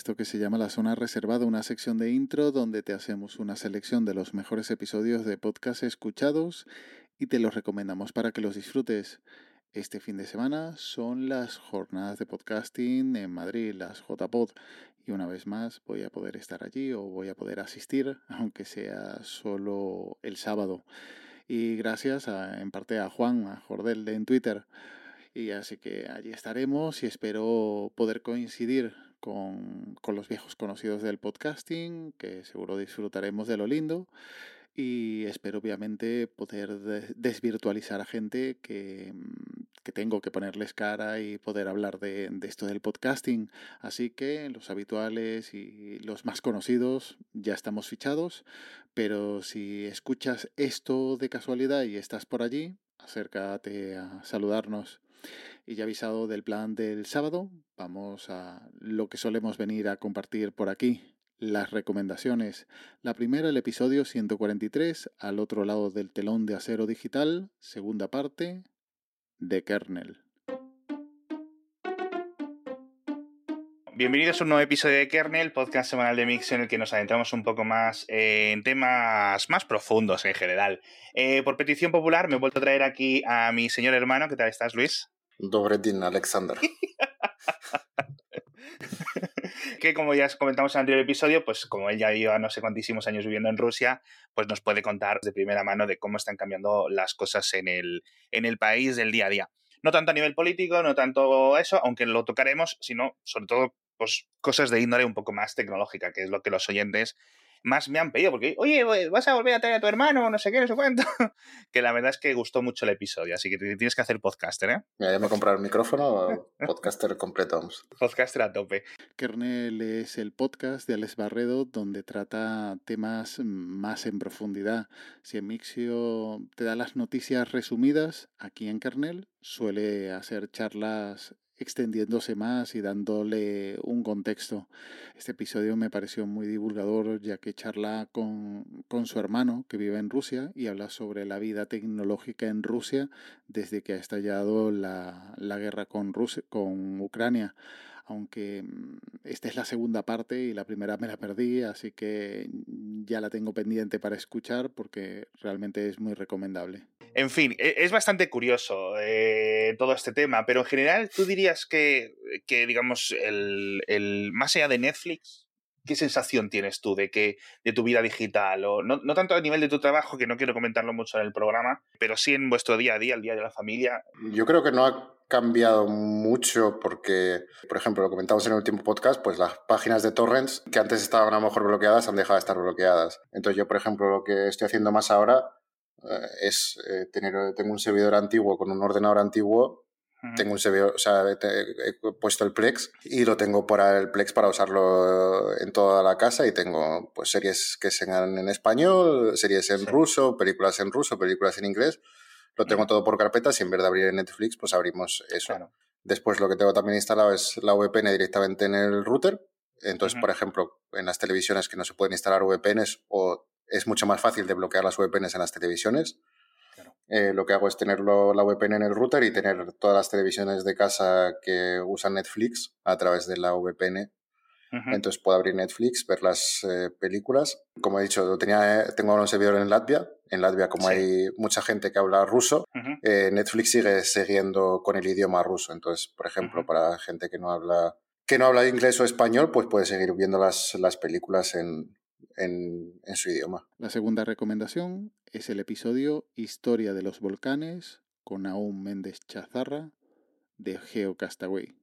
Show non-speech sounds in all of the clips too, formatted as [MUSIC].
Esto que se llama La Zona Reservada, una sección de intro donde te hacemos una selección de los mejores episodios de podcast escuchados y te los recomendamos para que los disfrutes. Este fin de semana son las jornadas de podcasting en Madrid, las JPod, y una vez más voy a poder estar allí o voy a poder asistir, aunque sea solo el sábado. Y gracias en parte a Juan, a Jordel en Twitter. Y así que allí estaremos y espero poder coincidir con, con los viejos conocidos del podcasting, que seguro disfrutaremos de lo lindo y espero obviamente poder desvirtualizar a gente que, mm, que, tengo que ponerles cara y poder hablar de, de, esto del podcasting. Así que los habituales y los más conocidos ya estamos fichados, pero si escuchas esto de casualidad y estás por allí, acércate a saludarnos. Y ya avisado del plan del sábado, vamos a lo que solemos venir a compartir por aquí, las recomendaciones. La primera, el episodio 143, al otro lado del telón de acero digital, segunda parte, de Kernel. Bienvenidos a un nuevo episodio de Kernel, podcast semanal de Mix en el que nos adentramos un poco más en temas más profundos en general. Eh, por petición popular me he vuelto a traer aquí a mi señor hermano. ¿Qué tal estás, Luis? Dobredin, Alexander. [LAUGHS] que como ya comentamos en el anterior episodio, pues como él ya lleva no sé cuantísimos años viviendo en Rusia, pues nos puede contar de primera mano de cómo están cambiando las cosas en el, en el país del día a día. No tanto a nivel político, no tanto eso, aunque lo tocaremos, sino sobre todo pues, cosas de índole un poco más tecnológica, que es lo que los oyentes más me han pedido, porque, oye, vas a volver a traer a tu hermano, no sé qué, no sé cuánto. [LAUGHS] que la verdad es que gustó mucho el episodio, así que tienes que hacer podcaster, ¿eh? ya me comprar el micrófono, [LAUGHS] podcaster completo, vamos. Podcaster a tope. Kernel es el podcast de Alex Barredo donde trata temas más en profundidad. Si en Mixio te da las noticias resumidas, aquí en Kernel suele hacer charlas extendiéndose más y dándole un contexto. Este episodio me pareció muy divulgador ya que charla con, con, su hermano que vive en Rusia y habla sobre la vida tecnológica en Rusia desde que ha estallado la, la guerra con, Rusia, con Ucrania aunque mm, esta es la segunda parte y la primera me la perdí, así que ya la tengo pendiente para escuchar porque realmente es muy recomendable. En fin, e, es bastante curioso eh, todo este tema, pero en general tú dirías que, que digamos, el, el, más allá de Netflix, ¿qué sensación tienes tú de que de tu vida digital? O no, no, tanto a nivel de tu trabajo, que no quiero comentarlo mucho en el programa, pero sí en vuestro día a día, el día de la familia. Yo creo que no ha cambiado mucho porque, por ejemplo, lo comentamos en el último podcast, pues las páginas de torrents que antes estaban a lo mejor bloqueadas han dejado de estar bloqueadas. Entonces yo, por ejemplo, lo que estoy haciendo más ahora eh, es eh, tener tengo un servidor antiguo con un ordenador antiguo tengo un servidor, o sea, he puesto el Plex y lo tengo por el Plex para usarlo en toda la casa y tengo pues series que sean en español, series en ruso, películas en ruso, películas en inglés. Lo tengo todo por carpetas y en vez de abrir en Netflix, pues abrimos eso. Después lo que tengo también instalado es la VPN directamente en el router. Entonces, por ejemplo, en las televisiones que no se pueden instalar VPNs o es mucho más fácil de bloquear las VPNs en las televisiones, eh, lo que hago es tener la VPN en el router y tener todas las televisiones de casa que usan Netflix a través de la VPN. Entonces puedo abrir Netflix, ver las eh, películas. Como he dicho, tenía, eh, tengo un servidor en Latvia. En Latvia, como hay mucha gente que habla ruso, Netflix sigue siguiendo con el idioma ruso. Entonces, por ejemplo, para gente que no habla que no habla inglés o español, pues puede seguir viendo las, las películas en, en, su idioma. La segunda recomendación es el episodio Historia de los Volcanes con Aún Méndez Chazarra de GeoCastaway.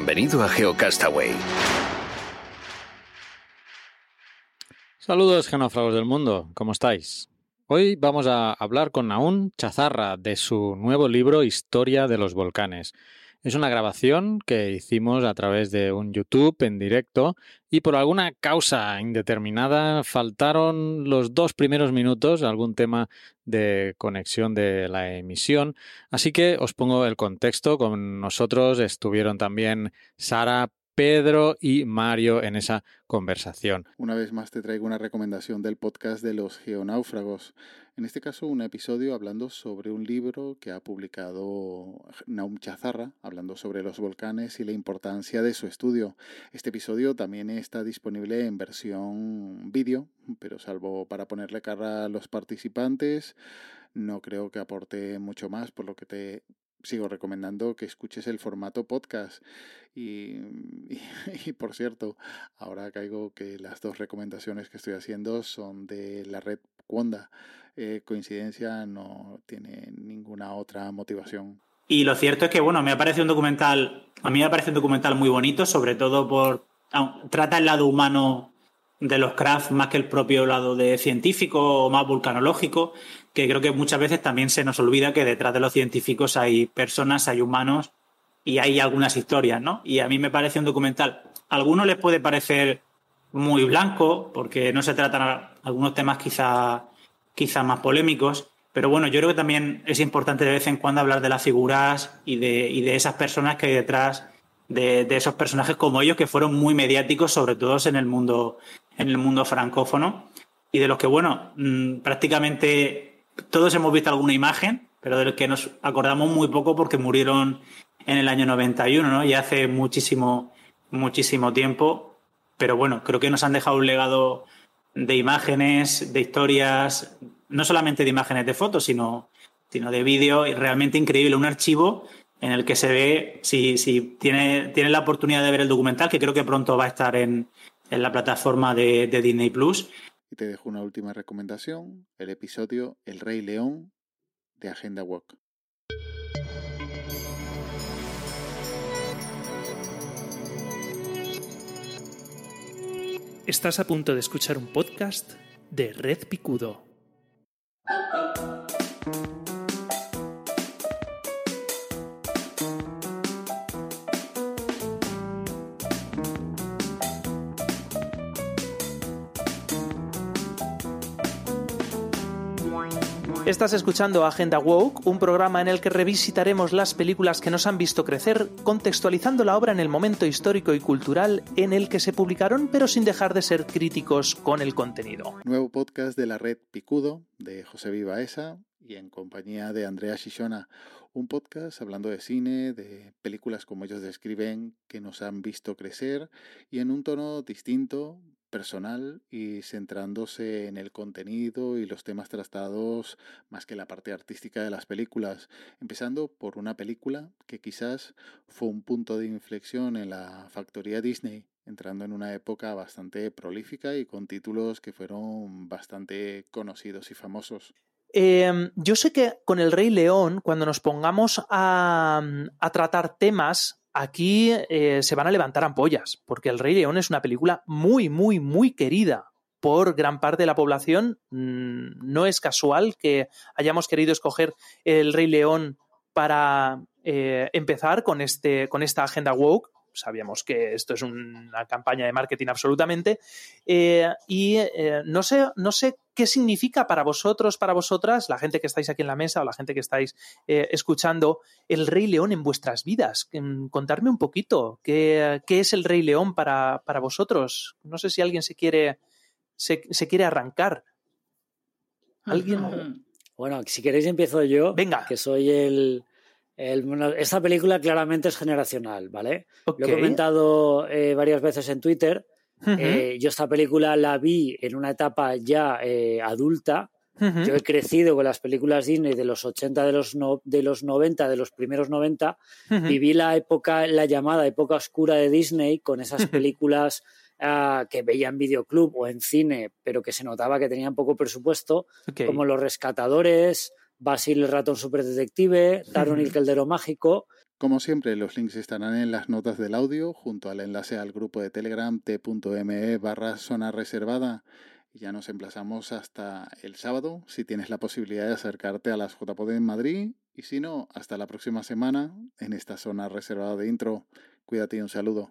Bienvenido a GeoCastaway. Saludos genófragos del mundo, ¿cómo estáis? Hoy vamos a hablar con Naún Chazarra de su nuevo libro Historia de los Volcanes. Es una grabación que hicimos a través de un YouTube en directo y por alguna causa indeterminada faltaron los dos primeros minutos, algún tema de conexión de la emisión. Así que os pongo el contexto. Con nosotros estuvieron también Sara, Pedro y Mario en esa conversación. Una vez más te traigo una recomendación del podcast de los geonáufragos. En este caso, un episodio hablando sobre un libro que ha publicado Naum Chazarra, hablando sobre los volcanes y la importancia de su estudio. Este episodio también está disponible en versión vídeo, pero salvo para ponerle cara a los participantes, no creo que aporte mucho más, por lo que te sigo recomendando que escuches el formato podcast. Y, [LAUGHS] y, por cierto, ahora caigo que las dos recomendaciones que estoy haciendo son de la red Cuonda. Eh, coincidencia no tiene ninguna otra motivación. Y lo cierto es que, bueno, me parece un documental, a mí me parece un documental muy bonito, sobre todo por, trata el lado humano de los craft más que el propio lado de científico o más vulcanológico, que creo que muchas veces también se nos olvida que detrás de los científicos hay personas, hay humanos y hay algunas historias, ¿no? Y a mí me parece un documental, a algunos les puede parecer muy blanco, porque no se tratan algunos temas quizá, quizá más polémicos, pero bueno, yo creo que también es importante de vez en cuando hablar de las figuras y de, y de esas personas que hay detrás de, de, esos personajes como ellos que fueron muy mediáticos, sobre todo en el mundo, en el mundo francófono, y de los que, bueno, mm, prácticamente todos hemos visto alguna imagen, pero del que nos acordamos muy poco porque murieron en el año 91, ¿no? Y hace muchísimo, muchísimo tiempo. Pero bueno, creo que nos han dejado un legado de imágenes, de historias, no solamente de imágenes de fotos, sino, sino de vídeo, y realmente increíble. Un archivo en el que se ve, si, si tiene, tiene la oportunidad de ver el documental, que creo que pronto va a estar en, en la plataforma de, de Disney Plus. Y te dejo una última recomendación, el episodio El Rey León de Agenda Walk. Estás a punto de escuchar un podcast de Red Picudo. Estás escuchando Agenda Woke, un programa en el que revisitaremos las películas que nos han visto crecer, contextualizando la obra en el momento histórico y cultural en el que se publicaron, pero sin dejar de ser críticos con el contenido. Nuevo podcast de la red Picudo, de José Vivaesa y en compañía de Andrea Shishona. Un podcast hablando de cine, de películas como ellos describen, que nos han visto crecer y en un tono distinto, personal y centrándose en el contenido y los temas tratados más que la parte artística de las películas, empezando por una película que quizás fue un punto de inflexión en la factoría Disney, entrando en una época bastante prolífica y con títulos que fueron bastante conocidos y famosos. Em, yo sé que con el Rey León, cuando nos pongamos a, a tratar temas aquí eh, se van a levantar ampollas, porque El Rey León es una película muy, muy, muy querida por gran parte de la población. Mm, no es casual que hayamos querido escoger El Rey León para eh, empezar con, este, con esta agenda woke, sabíamos que esto es una campaña de marketing absolutamente. Eh, y eh, no, sé, no sé qué significa para vosotros, para vosotras, la gente que estáis aquí en la mesa o la gente que estáis eh, escuchando, el Rey León en vuestras vidas. Mm, contarme un poquito qué, es el Rey León para, para, vosotros. No sé si alguien se quiere, se, se quiere arrancar. ¿Alguien? Bueno, si queréis empiezo yo. Venga. Que soy el, esta película claramente es generacional, ¿vale? Lo he comentado eh, varias veces en Twitter. Eh, yo esta película la vi en una etapa ya eh, adulta. Yo he crecido con las películas Disney de los 80, de los, de los 90, de los primeros 90. Viví la época, la llamada época oscura de Disney con esas películas ah, que veía en videoclub o en cine, pero que se notaba que tenían poco presupuesto, como Los Rescatadores, Basil el ratón superdetective, Taron el caldero mágico. Como siempre, los links estarán en las notas del audio, junto al enlace al grupo de Telegram t.me barra zona reservada. Ya nos emplazamos hasta el sábado, si tienes la posibilidad de acercarte a las JPod en Madrid. Y si no, hasta la próxima semana en esta zona reservada de intro. Cuídate y un saludo.